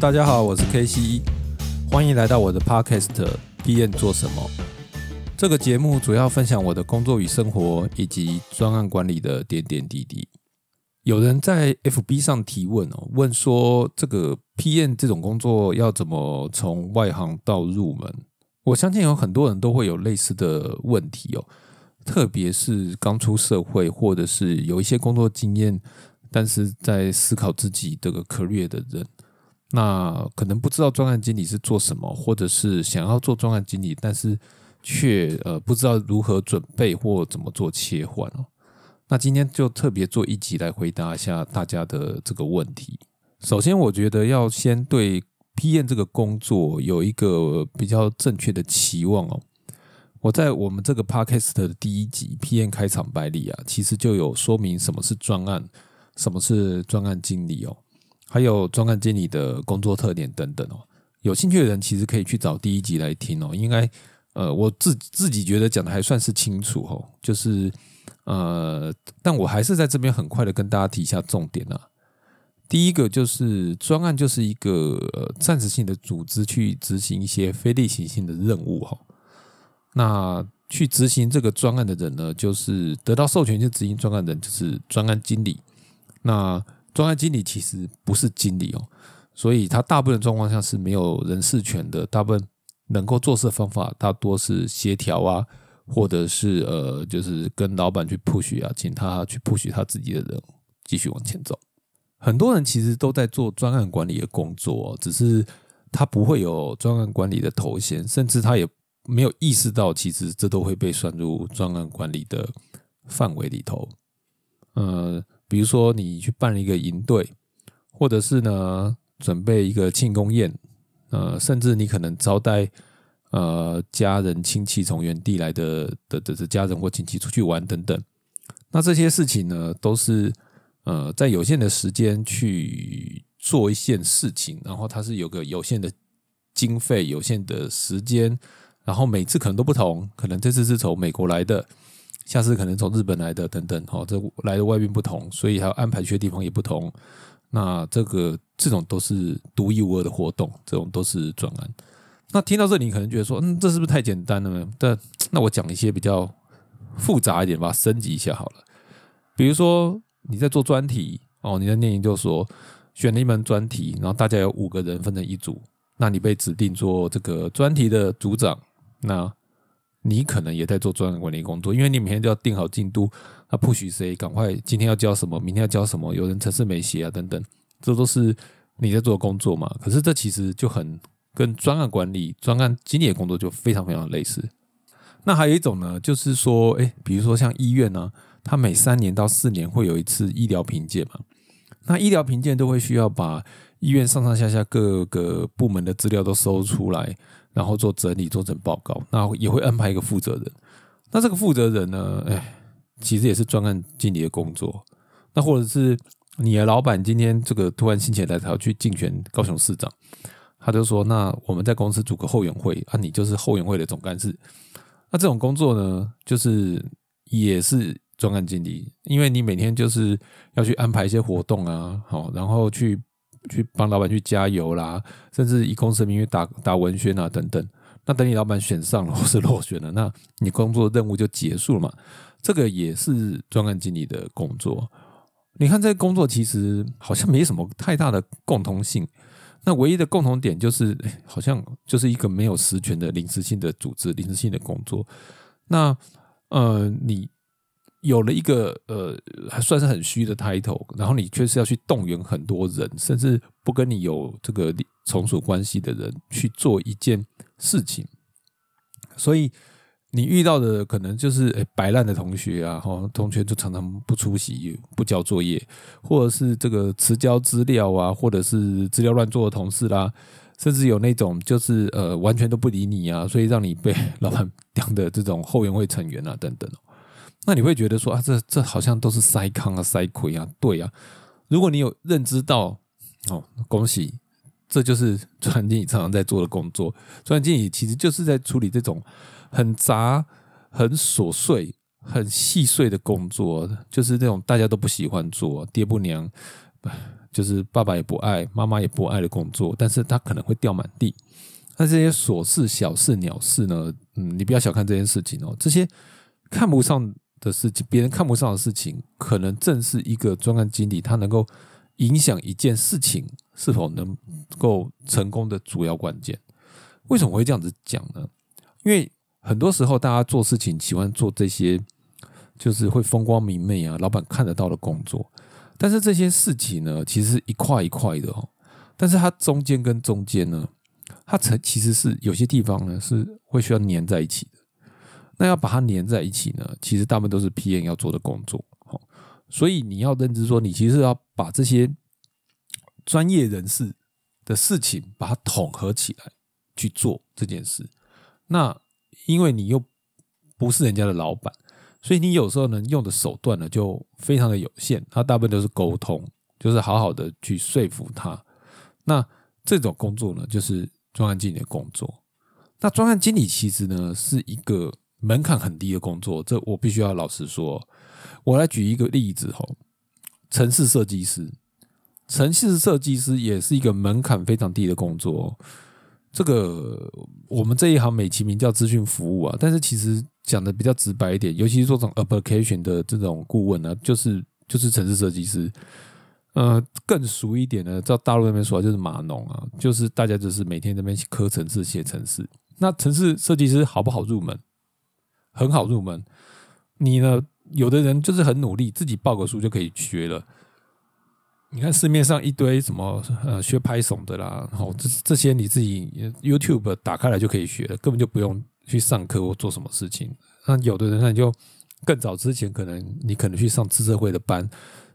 大家好，我是 K C，欢迎来到我的 Podcast PM 做什么？这个节目主要分享我的工作与生活，以及专案管理的点点滴滴。有人在 FB 上提问哦，问说这个 PM 这种工作要怎么从外行到入门？我相信有很多人都会有类似的问题哦，特别是刚出社会或者是有一些工作经验，但是在思考自己这个 career 的人，那可能不知道专案经理是做什么，或者是想要做专案经理，但是却呃不知道如何准备或怎么做切换哦。那今天就特别做一集来回答一下大家的这个问题。首先，我觉得要先对 PM 这个工作有一个比较正确的期望哦。我在我们这个 Podcast 的第一集 PM 开场白里啊，其实就有说明什么是专案，什么是专案经理哦，还有专案经理的工作特点等等哦。有兴趣的人其实可以去找第一集来听哦。应该呃，我自自己觉得讲的还算是清楚哦，就是。呃，但我还是在这边很快的跟大家提一下重点啊。第一个就是专案就是一个暂时性的组织去执行一些非例行性的任务哈。那去执行这个专案的人呢，就是得到授权去执行专案的人，就是专案经理。那专案经理其实不是经理哦，所以他大部分状况下是没有人事权的，大部分能够做事方法大多是协调啊。或者是呃，就是跟老板去 push 啊，请他去 push 他自己的人继续往前走。很多人其实都在做专案管理的工作，只是他不会有专案管理的头衔，甚至他也没有意识到，其实这都会被算入专案管理的范围里头。呃，比如说你去办一个营队，或者是呢准备一个庆功宴，呃，甚至你可能招待。呃，家人亲戚从原地来的的的的家人或亲戚出去玩等等，那这些事情呢，都是呃在有限的时间去做一件事情，然后它是有个有限的经费、有限的时间，然后每次可能都不同，可能这次是从美国来的，下次可能从日本来的等等，哈，这来的外宾不同，所以还要安排去的地方也不同。那这个这种都是独一无二的活动，这种都是转案。那听到这里，你可能觉得说，嗯，这是不是太简单了？但那我讲一些比较复杂一点，把它升级一下好了。比如说你在做专题哦，你在念研究所，选了一门专题，然后大家有五个人分成一组，那你被指定做这个专题的组长，那你可能也在做专案管理工作，因为你每天都要定好进度，那不许谁赶快今天要交什么，明天要交什么，有人程式没写啊等等，这都是你在做工作嘛。可是这其实就很。跟专案管理、专案经理的工作就非常非常类似。那还有一种呢，就是说，哎，比如说像医院呢，它每三年到四年会有一次医疗评鉴嘛。那医疗评鉴都会需要把医院上上下下各个部门的资料都收出来，然后做整理、做成报告。那也会安排一个负责人。那这个负责人呢，哎，其实也是专案经理的工作。那或者是你的老板今天这个突然心血来潮去竞选高雄市长。他就说：“那我们在公司组个后援会啊，你就是后援会的总干事。那这种工作呢，就是也是专案经理，因为你每天就是要去安排一些活动啊，好，然后去去帮老板去加油啦，甚至以公司名义打打文宣啊等等。那等你老板选上了或是落选了，那你工作任务就结束了嘛？这个也是专案经理的工作。你看，这个工作其实好像没什么太大的共通性。”那唯一的共同点就是，好像就是一个没有实权的临时性的组织、临时性的工作。那呃，你有了一个呃，还算是很虚的 title，然后你却是要去动员很多人，甚至不跟你有这个从属关系的人去做一件事情，所以。你遇到的可能就是诶摆烂的同学啊，哈，同学就常常不出席、不交作业，或者是这个迟交资料啊，或者是资料乱做的同事啦，甚至有那种就是呃完全都不理你啊，所以让你被 老板 当的这种后援会成员啊等等。那你会觉得说啊，这这好像都是塞康啊、塞亏啊，对啊。如果你有认知到哦，恭喜，这就是专案经理常常在做的工作。专案经理其实就是在处理这种。很杂、很琐碎、很细碎的工作，就是那种大家都不喜欢做，爹不娘就是爸爸也不爱，妈妈也不爱的工作，但是他可能会掉满地。那这些琐事、小事、鸟事呢？嗯，你不要小看这件事情哦。这些看不上的事情，别人看不上的事情，可能正是一个专案经理他能够影响一件事情是否能够成功的主要关键。为什么会这样子讲呢？因为很多时候大家做事情喜欢做这些，就是会风光明媚啊，老板看得到的工作。但是这些事情呢，其实一块一块的哦。但是它中间跟中间呢？它成其实是有些地方呢是会需要粘在一起的，那要把它粘在一起呢，其实大部分都是 PM 要做的工作。好，所以你要认知说，你其实要把这些专业人士的事情把它统合起来去做这件事。那因为你又不是人家的老板，所以你有时候呢用的手段呢就非常的有限。它大部分都是沟通，就是好好的去说服他。那这种工作呢，就是。专案经理的工作，那专案经理其实呢是一个门槛很低的工作，这我必须要老实说。我来举一个例子哈，城市设计师，城市设计师也是一个门槛非常低的工作。这个我们这一行美其名叫资讯服务啊，但是其实讲的比较直白一点，尤其是做这种 application 的这种顾问呢，就是就是城市设计师。呃，更熟一点的，照大陆那边说就是码农啊，就是大家就是每天那边刻城市、写城市。那城市设计师好不好入门？很好入门。你呢，有的人就是很努力，自己报个书就可以学了。你看市面上一堆什么呃学拍手的啦，然后这这些你自己 YouTube 打开来就可以学了，根本就不用去上课或做什么事情。那有的人那你就更早之前可能你可能去上自社会的班。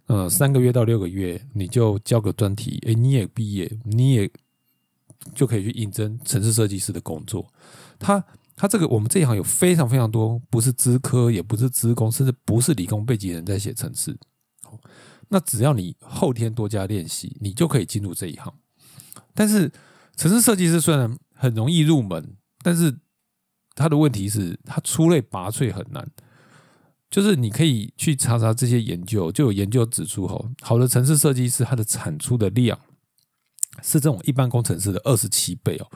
呃，三个月到六个月，你就交个专题，哎，你也毕业，你也就可以去应征城市设计师的工作。他他这个我们这一行有非常非常多，不是资科，也不是资工，甚至不是理工背景的人在写城市。那只要你后天多加练习，你就可以进入这一行。但是城市设计师虽然很容易入门，但是他的问题是，他出类拔萃很难。就是你可以去查查这些研究，就有研究指出，吼，好的城市设计师他的产出的量是这种一般工程师的二十七倍哦。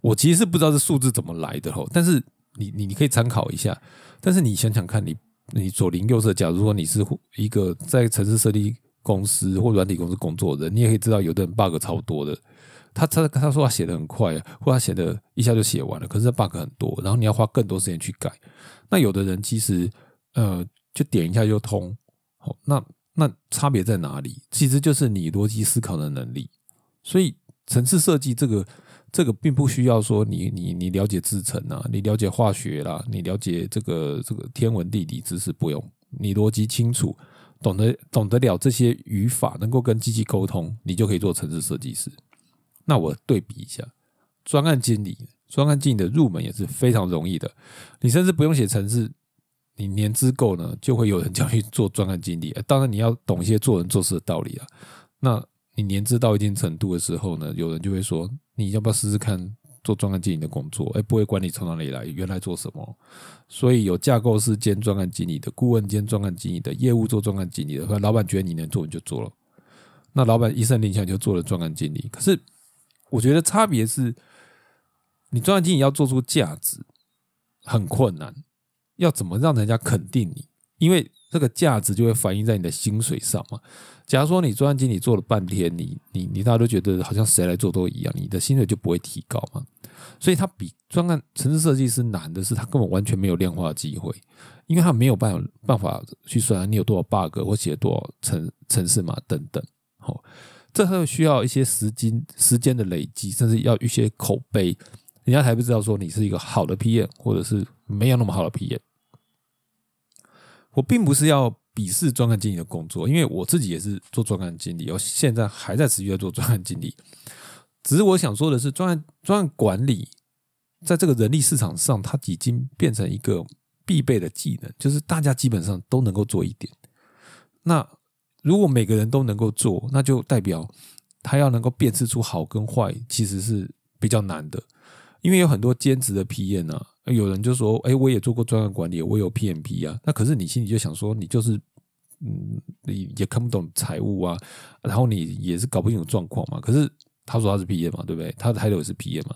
我其实是不知道这数字怎么来的吼，但是你你你可以参考一下。但是你想想看，你你左邻右舍，假如说你是一个在城市设计公司或软体公司工作的，你也可以知道，有的人 bug 超多的。他他他说他写的很快，或他写的一下就写完了，可是 bug 很多，然后你要花更多时间去改。那有的人其实。呃，就点一下就通，好，那那差别在哪里？其实就是你逻辑思考的能力。所以城市设计这个这个并不需要说你你你了解制程啊，你了解化学啦，你了解这个这个天文地理知识不用，你逻辑清楚，懂得懂得了这些语法，能够跟机器沟通，你就可以做城市设计师。那我对比一下，专案经理，专案经理的入门也是非常容易的，你甚至不用写程式。你年资够呢，就会有人叫你做专案经理。当然，你要懂一些做人做事的道理啊。那你年资到一定程度的时候呢，有人就会说，你要不要试试看做专案经理的工作？哎，不会管你从哪里来，原来做什么。所以有架构师兼专案经理的，顾问兼专案经理的，业务做专案经理的，老板觉得你能做，你就做了。那老板一声令下就做了专案经理。可是我觉得差别是，你专案经理要做出价值，很困难。要怎么让人家肯定你？因为这个价值就会反映在你的薪水上嘛。假如说你专案经理做了半天，你你你大家都觉得好像谁来做都一样，你的薪水就不会提高嘛。所以他比专案城市设计师难的是，他根本完全没有量化机会，因为他没有办法办法去算你有多少 bug 或写多少城城市码等等。好，这会需要一些时间时间的累积，甚至要一些口碑，人家才不知道说你是一个好的 PM，或者是没有那么好的 PM。我并不是要鄙视专案经理的工作，因为我自己也是做专案经理，我现在还在持续在做专案经理。只是我想说的是，专案专案管理在这个人力市场上，它已经变成一个必备的技能，就是大家基本上都能够做一点。那如果每个人都能够做，那就代表他要能够辨识出好跟坏，其实是比较难的，因为有很多兼职的 PM 啊。有人就说：“哎，我也做过专案管理，我有 PMP 啊。那可是你心里就想说，你就是嗯，你也看不懂财务啊，然后你也是搞不清楚状况嘛。可是他说他是 PM 嘛，对不对？他的 title 也是 PM 嘛，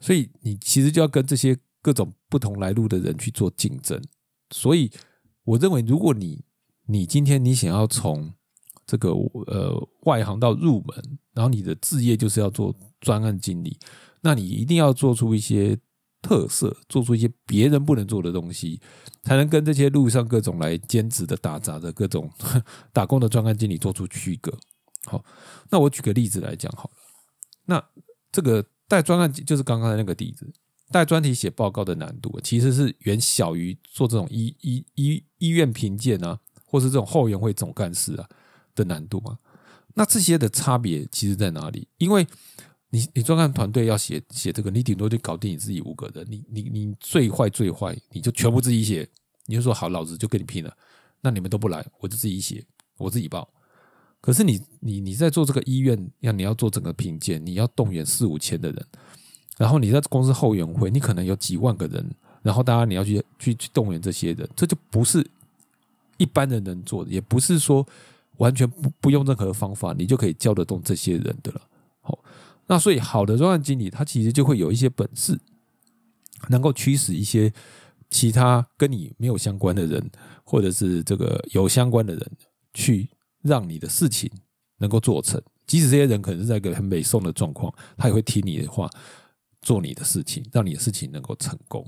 所以你其实就要跟这些各种不同来路的人去做竞争。所以我认为，如果你你今天你想要从这个呃外行到入门，然后你的职业就是要做专案经理，那你一定要做出一些。特色做出一些别人不能做的东西，才能跟这些路上各种来兼职的、打杂的各种 打工的专案经理做出区隔。好，那我举个例子来讲好了。那这个带专案就是刚刚的那个例子，带专题写报告的难度其实是远小于做这种医医医医院评鉴啊，或是这种后援会总干事啊的难度嘛。那这些的差别其实在哪里？因为你你专案团队要写写这个，你顶多就搞定你自己五个人。你你你最坏最坏，你就全部自己写。你就说好，老子就跟你拼了。那你们都不来，我就自己写，我自己报。可是你你你在做这个医院，要你要做整个评鉴，你要动员四五千的人，然后你在公司后援会，你可能有几万个人，然后大家你要去去去动员这些人，这就不是一般人能做的，也不是说完全不不用任何方法，你就可以叫得动这些人的了。好。那所以，好的专案经理，他其实就会有一些本事，能够驱使一些其他跟你没有相关的人，或者是这个有相关的人，去让你的事情能够做成。即使这些人可能是在一个很美送的状况，他也会听你的话，做你的事情，让你的事情能够成功。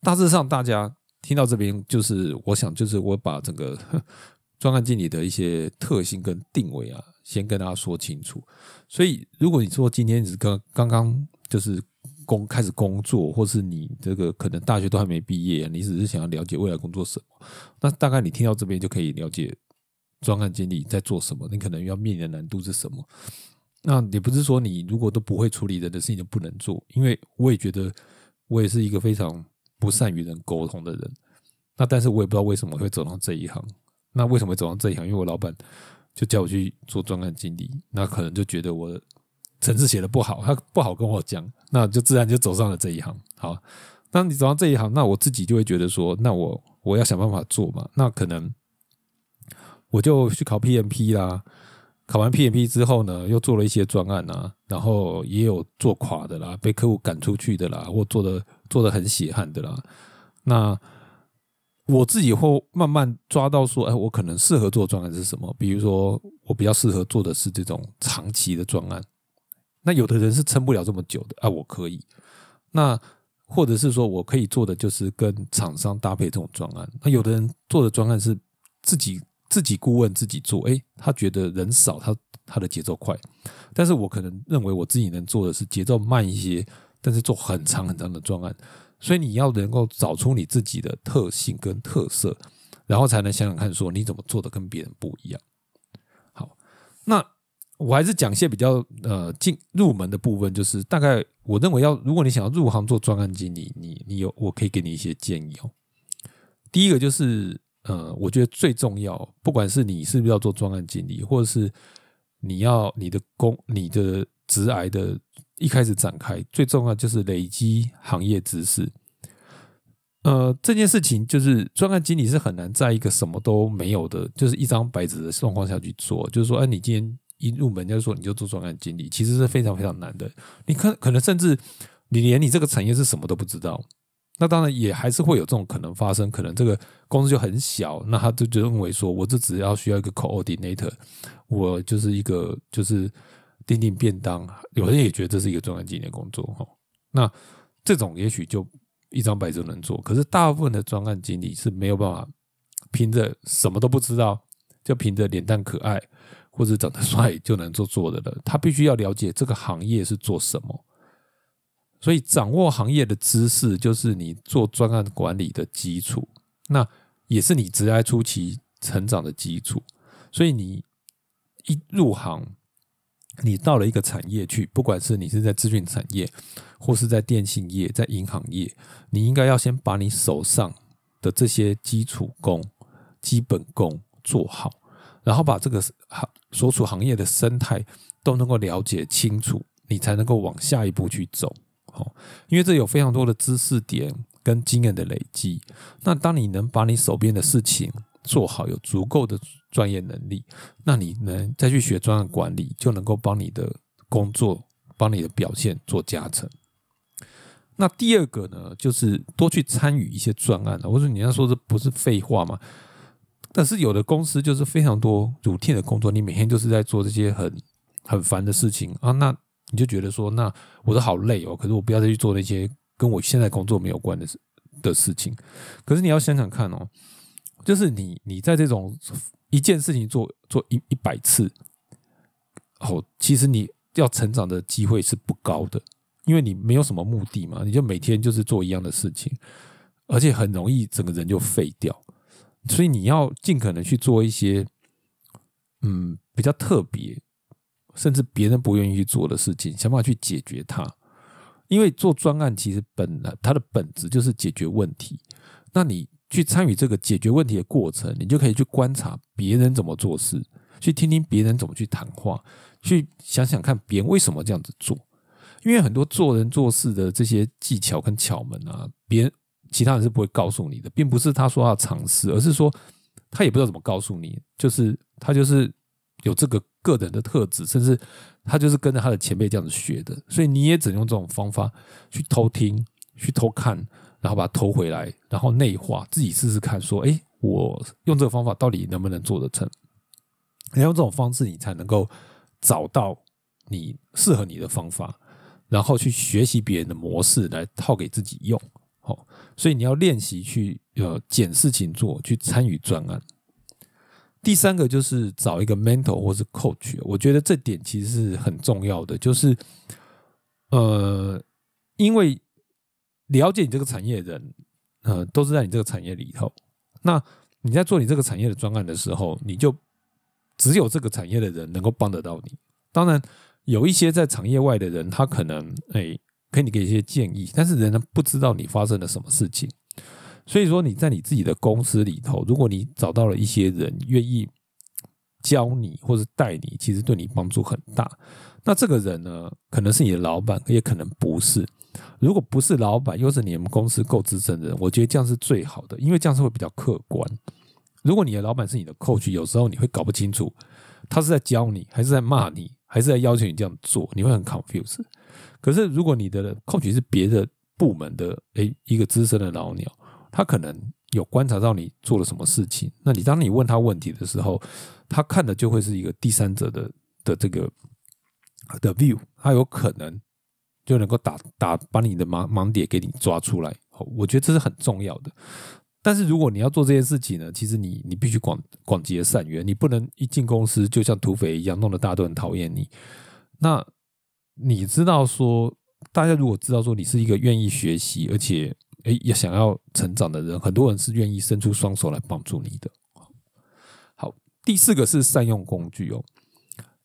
大致上，大家听到这边，就是我想，就是我把整个 专案经理的一些特性跟定位啊。先跟大家说清楚，所以如果你说今天是刚刚刚就是工开始工作，或是你这个可能大学都还没毕业，你只是想要了解未来工作什么，那大概你听到这边就可以了解专案经理在做什么，你可能要面临的难度是什么。那也不是说你如果都不会处理人的事情就不能做，因为我也觉得我也是一个非常不善与人沟通的人。那但是我也不知道为什么会走到这一行。那为什么会走到这一行？因为我老板。就叫我去做专案经理，那可能就觉得我程式写的不好，他不好跟我讲，那就自然就走上了这一行。好，当你走上这一行，那我自己就会觉得说，那我我要想办法做嘛。那可能我就去考 PMP 啦，考完 PMP 之后呢，又做了一些专案啊，然后也有做垮的啦，被客户赶出去的啦，或做的做的很血汗的啦，那。我自己会慢慢抓到说，哎，我可能适合做专案是什么？比如说，我比较适合做的是这种长期的专案。那有的人是撑不了这么久的啊，我可以。那或者是说我可以做的就是跟厂商搭配这种专案。那有的人做的专案是自己自己顾问自己做，哎，他觉得人少，他他的节奏快。但是我可能认为我自己能做的是节奏慢一些，但是做很长很长的专案。所以你要能够找出你自己的特性跟特色，然后才能想想看，说你怎么做的跟别人不一样。好，那我还是讲一些比较呃进入门的部分，就是大概我认为要，如果你想要入行做专案经理，你你有我可以给你一些建议哦。第一个就是呃，我觉得最重要，不管是你是不是要做专案经理，或者是你要你的工你的职癌的。一开始展开最重要就是累积行业知识。呃，这件事情就是专案经理是很难在一个什么都没有的，就是一张白纸的状况下去做。就是说，哎，你今天一入门，就说你就做专案经理，其实是非常非常难的。你可可能甚至你连你这个产业是什么都不知道。那当然也还是会有这种可能发生，可能这个公司就很小，那他就就认为说，我这只要需要一个 coordinator，我就是一个就是。订订便当，有人也觉得这是一个专案经理的工作哈。那这种也许就一张白纸能做，可是大部分的专案经理是没有办法凭着什么都不知道，就凭着脸蛋可爱或者长得帅就能做做的了。他必须要了解这个行业是做什么，所以掌握行业的知识就是你做专案管理的基础，那也是你职业初期成长的基础。所以你一入行。你到了一个产业去，不管是你是在资讯产业，或是在电信业、在银行业，你应该要先把你手上的这些基础功、基本功做好，然后把这个行所处行业的生态都能够了解清楚，你才能够往下一步去走。哦，因为这有非常多的知识点跟经验的累积。那当你能把你手边的事情做好，有足够的专业能力，那你能再去学专案管理，就能够帮你的工作、帮你的表现做加成。那第二个呢，就是多去参与一些专案。我说你要说这不是废话吗？但是有的公司就是非常多 routine 的工作，你每天就是在做这些很很烦的事情啊，那你就觉得说，那我都好累哦。可是我不要再去做那些跟我现在工作没有关的事的事情。可是你要想想看哦，就是你你在这种一件事情做做一一百次，哦，其实你要成长的机会是不高的。因为你没有什么目的嘛，你就每天就是做一样的事情，而且很容易整个人就废掉。所以你要尽可能去做一些，嗯，比较特别，甚至别人不愿意去做的事情，想办法去解决它。因为做专案其实本来它的本质就是解决问题。那你去参与这个解决问题的过程，你就可以去观察别人怎么做事，去听听别人怎么去谈话，去想想看别人为什么这样子做。因为很多做人做事的这些技巧跟巧门啊，别人其他人是不会告诉你的，并不是他说要尝试，而是说他也不知道怎么告诉你，就是他就是有这个个人的特质，甚至他就是跟着他的前辈这样子学的，所以你也只能用这种方法去偷听、去偷看，然后把它偷回来，然后内化自己试试看，说，哎，我用这个方法到底能不能做得成？你用这种方式，你才能够找到你适合你的方法。然后去学习别人的模式来套给自己用，好，所以你要练习去呃捡事情做，去参与专案。第三个就是找一个 mentor 或是 coach，我觉得这点其实是很重要的，就是呃，因为了解你这个产业的人，呃，都是在你这个产业里头。那你在做你这个产业的专案的时候，你就只有这个产业的人能够帮得到你。当然。有一些在产业外的人，他可能哎，给你给一些建议，但是人呢不知道你发生了什么事情。所以说你在你自己的公司里头，如果你找到了一些人愿意教你或者带你，其实对你帮助很大。那这个人呢，可能是你的老板，也可能不是。如果不是老板，又是你们公司够资深的人，我觉得这样是最好的，因为这样是会比较客观。如果你的老板是你的 coach，有时候你会搞不清楚他是在教你还是在骂你。还是在要求你这样做，你会很 confused。可是如果你的 coach 是别的部门的，诶，一个资深的老鸟，他可能有观察到你做了什么事情，那你当你问他问题的时候，他看的就会是一个第三者的的这个的 view，他有可能就能够打打把你的盲盲点给你抓出来。好我觉得这是很重要的。但是如果你要做这件事情呢，其实你你必须广广结善缘，你不能一进公司就像土匪一样，弄得大家都很讨厌你。那你知道说，大家如果知道说你是一个愿意学习，而且诶也想要成长的人，很多人是愿意伸出双手来帮助你的。好，第四个是善用工具哦，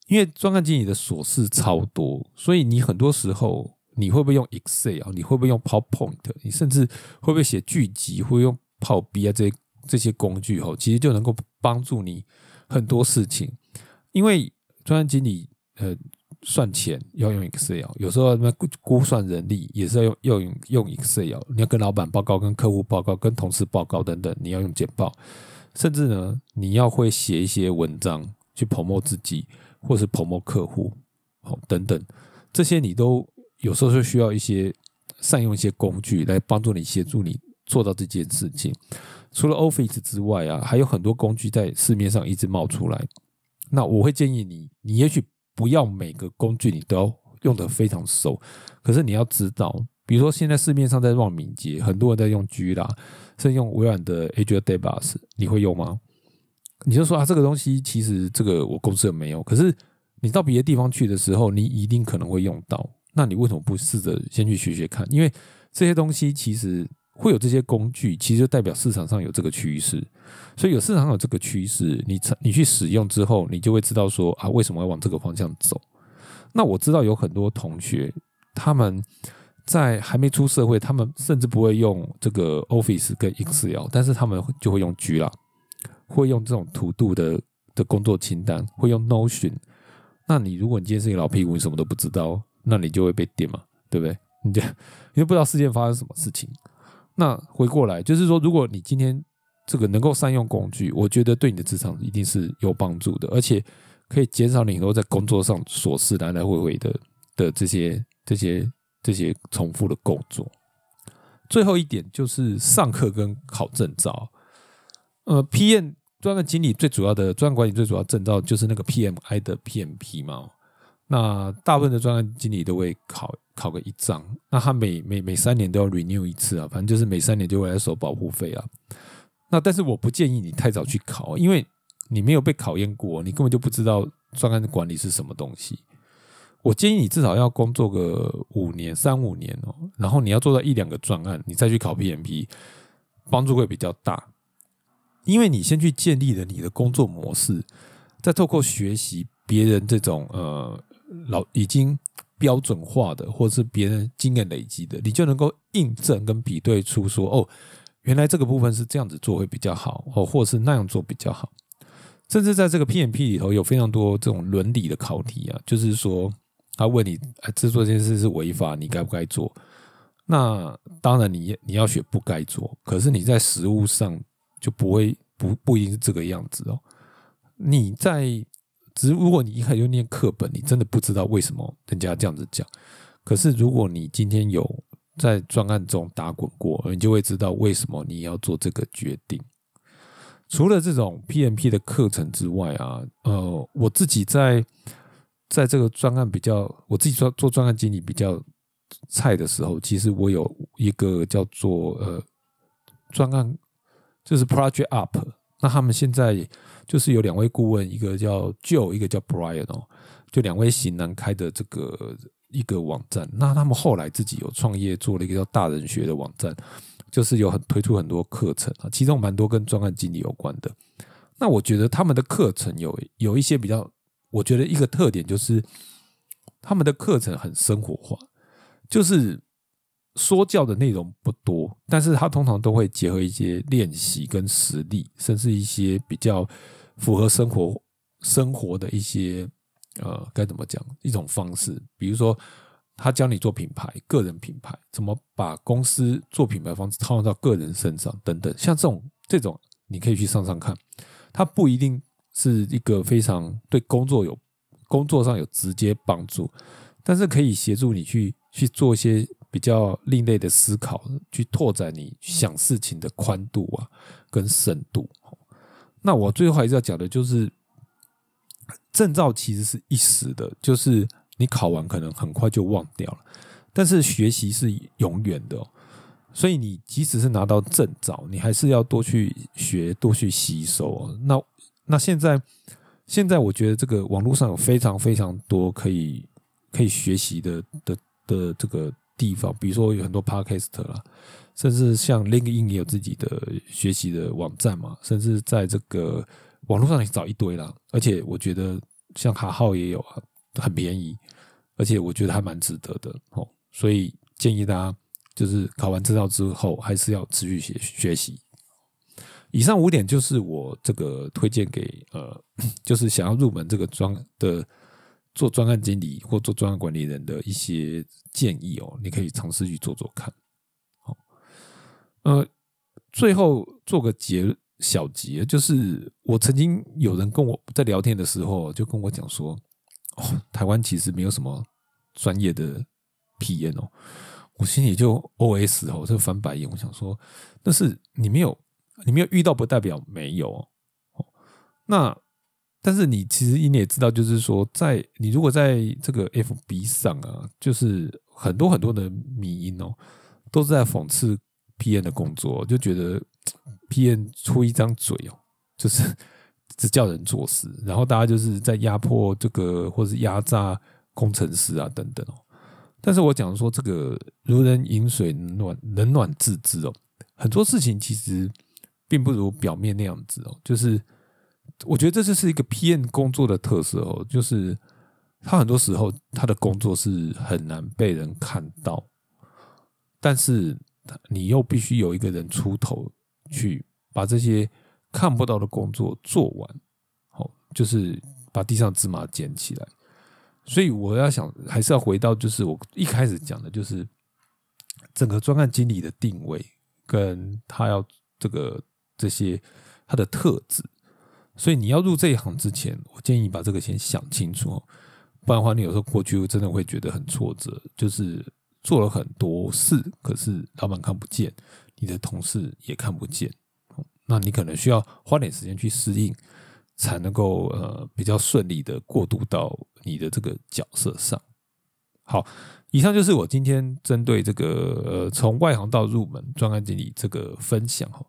因为专案经理的琐事超多，所以你很多时候你会不会用 Excel？你会不会用 PowerPoint？你甚至会不会写剧集？会用？炮逼啊，这些这些工具吼，其实就能够帮助你很多事情。因为专案经理呃算钱要用 Excel，有时候那估估算人力也是要用要用用 Excel。你要跟老板报告、跟客户报告、跟同事报告等等，你要用简报。甚至呢，你要会写一些文章去 promo 自己，或是 promo 客户，好等等，这些你都有时候是需要一些善用一些工具来帮助你协助你。做到这件事情，除了 Office 之外啊，还有很多工具在市面上一直冒出来。那我会建议你，你也许不要每个工具你都要用的非常熟，可是你要知道，比如说现在市面上在用敏捷，很多人在用 G 啦，甚至用微软的 Azure d e v o s 你会用吗？你就说啊，这个东西其实这个我公司没有，可是你到别的地方去的时候，你一定可能会用到。那你为什么不试着先去学学看？因为这些东西其实。会有这些工具，其实代表市场上有这个趋势，所以有市场上有这个趋势，你你去使用之后，你就会知道说啊，为什么要往这个方向走？那我知道有很多同学，他们在还没出社会，他们甚至不会用这个 Office 跟 Excel，但是他们就会用 G 了，会用这种图度的的工作清单，会用 Notion。那你如果你今天是一个老屁股，你什么都不知道，那你就会被电嘛，对不对？你就你就不知道事件发生什么事情。那回过来就是说，如果你今天这个能够善用工具，我觉得对你的职场一定是有帮助的，而且可以减少你很多在工作上琐事来来回回的的这些这些这些重复的工作。最后一点就是上课跟考证照。呃，PM 专案经理最主要的专案管理最主要证照就是那个 PMI 的 PMP 嘛。那大部分的专案经理都会考考个一张，那他每每每三年都要 renew 一次啊，反正就是每三年就会来收保护费啊。那但是我不建议你太早去考，因为你没有被考验过，你根本就不知道专案管理是什么东西。我建议你至少要工作个五年三五年哦，然后你要做到一两个专案，你再去考 PMP，帮助会比较大。因为你先去建立了你的工作模式，再透过学习别人这种呃老已经标准化的，或者是别人经验累积的，你就能够印证跟比对出说哦，原来这个部分是这样子做会比较好哦，或是那样做比较好。甚至在这个 PMP 里头有非常多这种伦理的考题啊，就是说他问你制作这件事是违法，你该不该做？那当然你你要学不该做，可是你在实物上。就不会不不一定是这个样子哦。你在只如果你一开始就念课本，你真的不知道为什么人家这样子讲。可是如果你今天有在专案中打滚过，你就会知道为什么你要做这个决定。除了这种 PMP 的课程之外啊，呃，我自己在在这个专案比较，我自己做做专案经理比较菜的时候，其实我有一个叫做呃专案。就是 Project Up，那他们现在就是有两位顾问，一个叫 Joe，一个叫 Brian 哦，就两位型男开的这个一个网站。那他们后来自己有创业，做了一个叫大人学的网站，就是有很推出很多课程啊，其中蛮多跟专案经理有关的。那我觉得他们的课程有有一些比较，我觉得一个特点就是他们的课程很生活化，就是。说教的内容不多，但是他通常都会结合一些练习跟实例，甚至一些比较符合生活生活的一些呃该怎么讲一种方式，比如说他教你做品牌，个人品牌怎么把公司做品牌方式套用到个人身上等等，像这种这种你可以去上上看，它不一定是一个非常对工作有工作上有直接帮助，但是可以协助你去去做一些。比较另类的思考，去拓展你想事情的宽度啊，跟深度。那我最后还是要讲的，就是证照其实是一时的，就是你考完可能很快就忘掉了。但是学习是永远的，所以你即使是拿到证照，你还是要多去学，多去吸收。那那现在现在，我觉得这个网络上有非常非常多可以可以学习的的的这个。地方，比如说有很多 podcast 啦，甚至像 LinkedIn 也有自己的学习的网站嘛，甚至在这个网络上也找一堆啦。而且我觉得像卡号也有啊，很便宜，而且我觉得还蛮值得的哦。所以建议大家就是考完证照之后，还是要持续学学习。以上五点就是我这个推荐给呃，就是想要入门这个专的。做专案经理或做专案管理人的一些建议哦，你可以尝试去做做看。好，呃，最后做个结小结，就是我曾经有人跟我在聊天的时候，就跟我讲说，哦，台湾其实没有什么专业的 PM 哦，我心里就 OS 哦，这翻白眼，我想说，但是你没有，你没有遇到，不代表没有哦，那。但是你其实你也知道，就是说，在你如果在这个 FB 上啊，就是很多很多的迷音哦，都是在讽刺 P N 的工作，就觉得 P N 出一张嘴哦，就是 只叫人做事，然后大家就是在压迫这个或是压榨工程师啊等等哦。但是我讲说，这个如人饮水，冷暖冷暖自知哦，很多事情其实并不如表面那样子哦，就是。我觉得这就是一个 PM 工作的特色哦，就是他很多时候他的工作是很难被人看到，但是你又必须有一个人出头去把这些看不到的工作做完，好，就是把地上芝麻捡起来。所以我要想，还是要回到就是我一开始讲的，就是整个专案经理的定位跟他要这个这些他的特质。所以你要入这一行之前，我建议把这个先想清楚，不然的话，你有时候过去真的会觉得很挫折，就是做了很多事，可是老板看不见，你的同事也看不见，那你可能需要花点时间去适应，才能够呃比较顺利的过渡到你的这个角色上。好，以上就是我今天针对这个呃从外行到入门专案经理这个分享哈。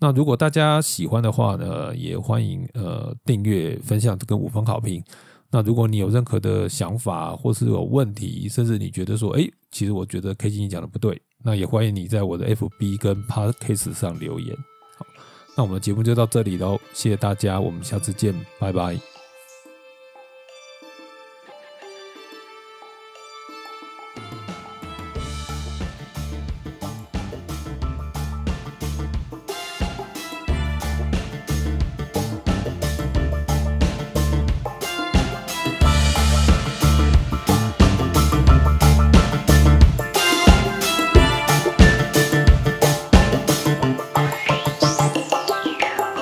那如果大家喜欢的话呢，也欢迎呃订阅、分享跟五分好评。那如果你有任何的想法或是有问题，甚至你觉得说，哎，其实我觉得 K 经理讲的不对，那也欢迎你在我的 FB 跟 Podcast 上留言。好，那我们的节目就到这里喽，谢谢大家，我们下次见，拜拜。